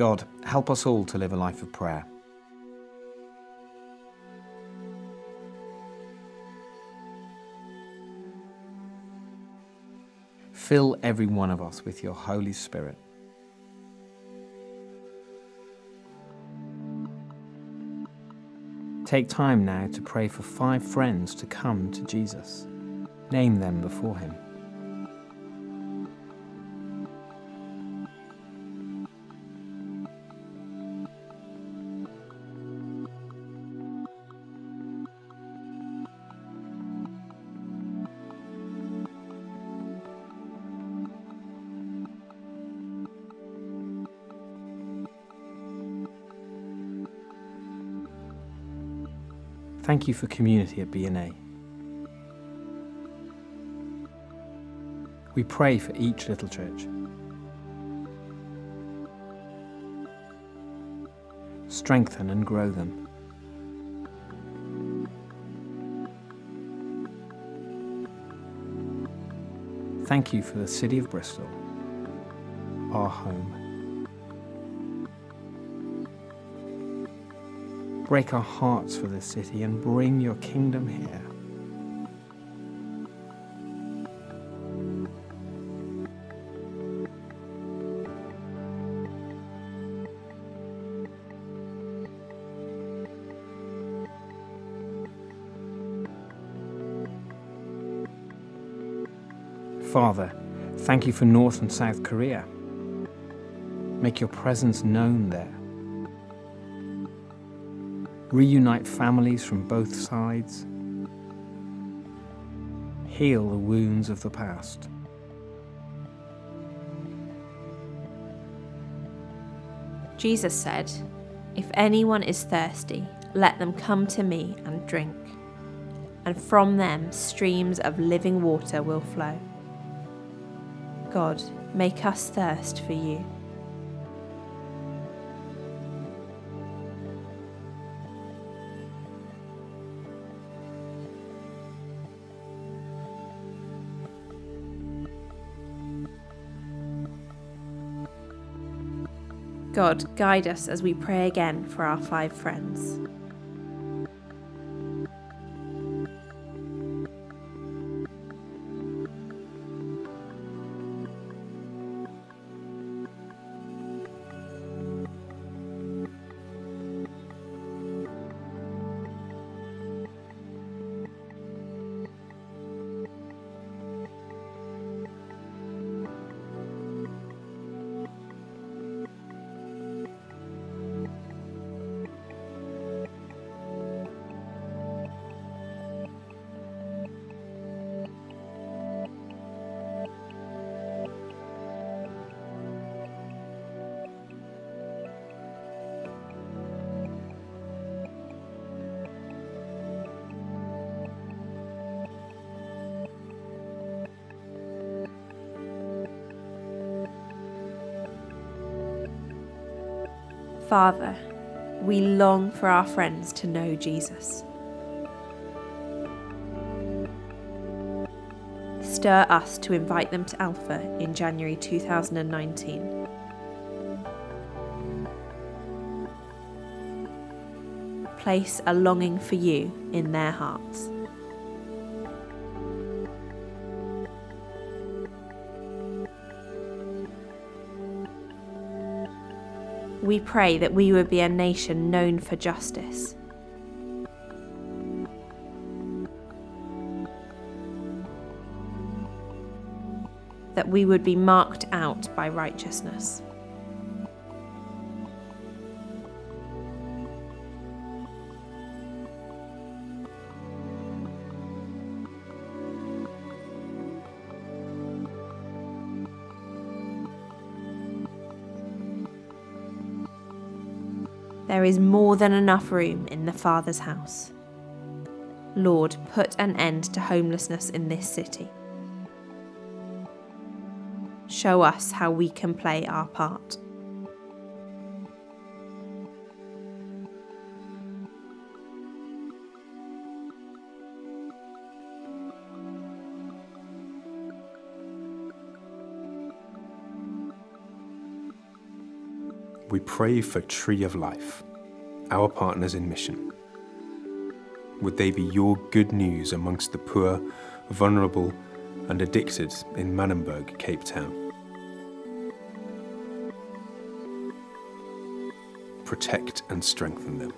God, help us all to live a life of prayer. Fill every one of us with your Holy Spirit. Take time now to pray for five friends to come to Jesus. Name them before Him. Thank you for community at B&A. We pray for each little church. Strengthen and grow them. Thank you for the city of Bristol, our home. Break our hearts for this city and bring your kingdom here. Father, thank you for North and South Korea. Make your presence known there. Reunite families from both sides. Heal the wounds of the past. Jesus said, If anyone is thirsty, let them come to me and drink, and from them streams of living water will flow. God, make us thirst for you. God, guide us as we pray again for our five friends. Father, we long for our friends to know Jesus. Stir us to invite them to Alpha in January 2019. Place a longing for you in their hearts. We pray that we would be a nation known for justice. That we would be marked out by righteousness. There is more than enough room in the Father's house. Lord, put an end to homelessness in this city. Show us how we can play our part. We pray for Tree of Life, our partners in mission. Would they be your good news amongst the poor, vulnerable, and addicted in Manenberg, Cape Town? Protect and strengthen them.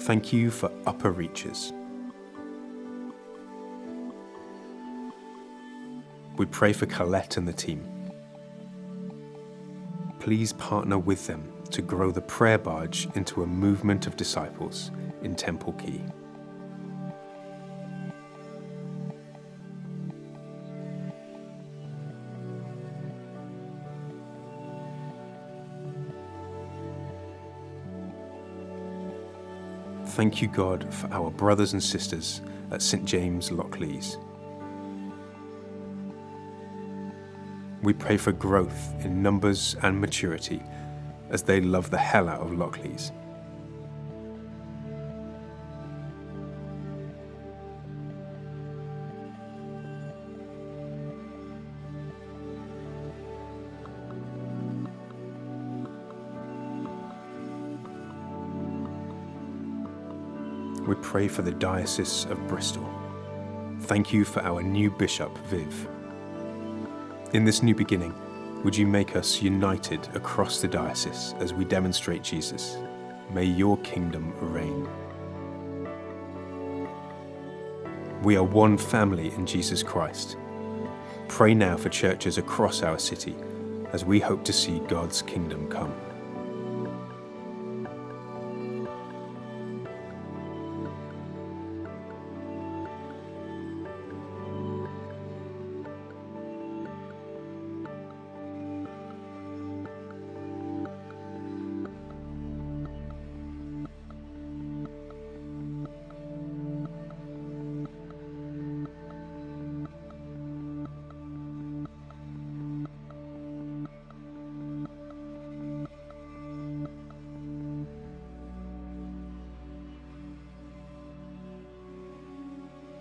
Thank you for upper reaches. We pray for Colette and the team. Please partner with them to grow the prayer barge into a movement of disciples in Temple Quay. Thank you, God, for our brothers and sisters at St James Lockleaze. We pray for growth in numbers and maturity as they love the hell out of Lockleaze. Pray for the Diocese of Bristol. Thank you for our new Bishop, Viv. In this new beginning, would you make us united across the diocese as we demonstrate Jesus? May your kingdom reign. We are one family in Jesus Christ. Pray now for churches across our city as we hope to see God's kingdom come.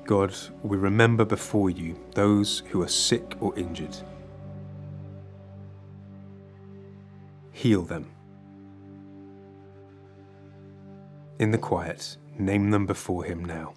God, we remember before you those who are sick or injured. Heal them. In the quiet, name them before Him now.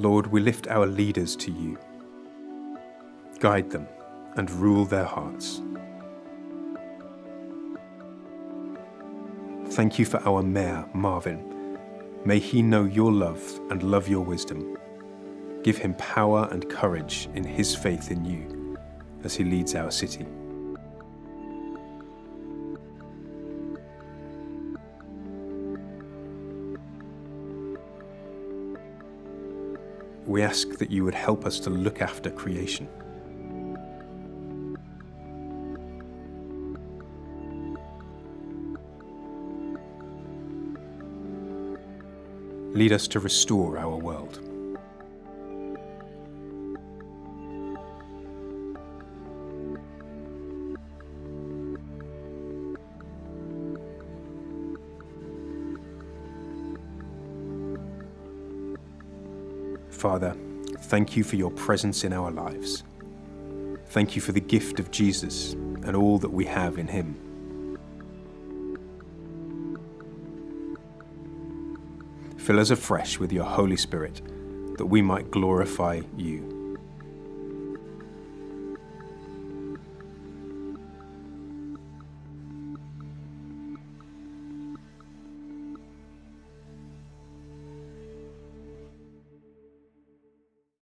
Lord, we lift our leaders to you. Guide them and rule their hearts. Thank you for our Mayor, Marvin. May he know your love and love your wisdom. Give him power and courage in his faith in you as he leads our city. We ask that you would help us to look after creation. Lead us to restore our world. Father, thank you for your presence in our lives. Thank you for the gift of Jesus and all that we have in him. Fill us afresh with your Holy Spirit that we might glorify you.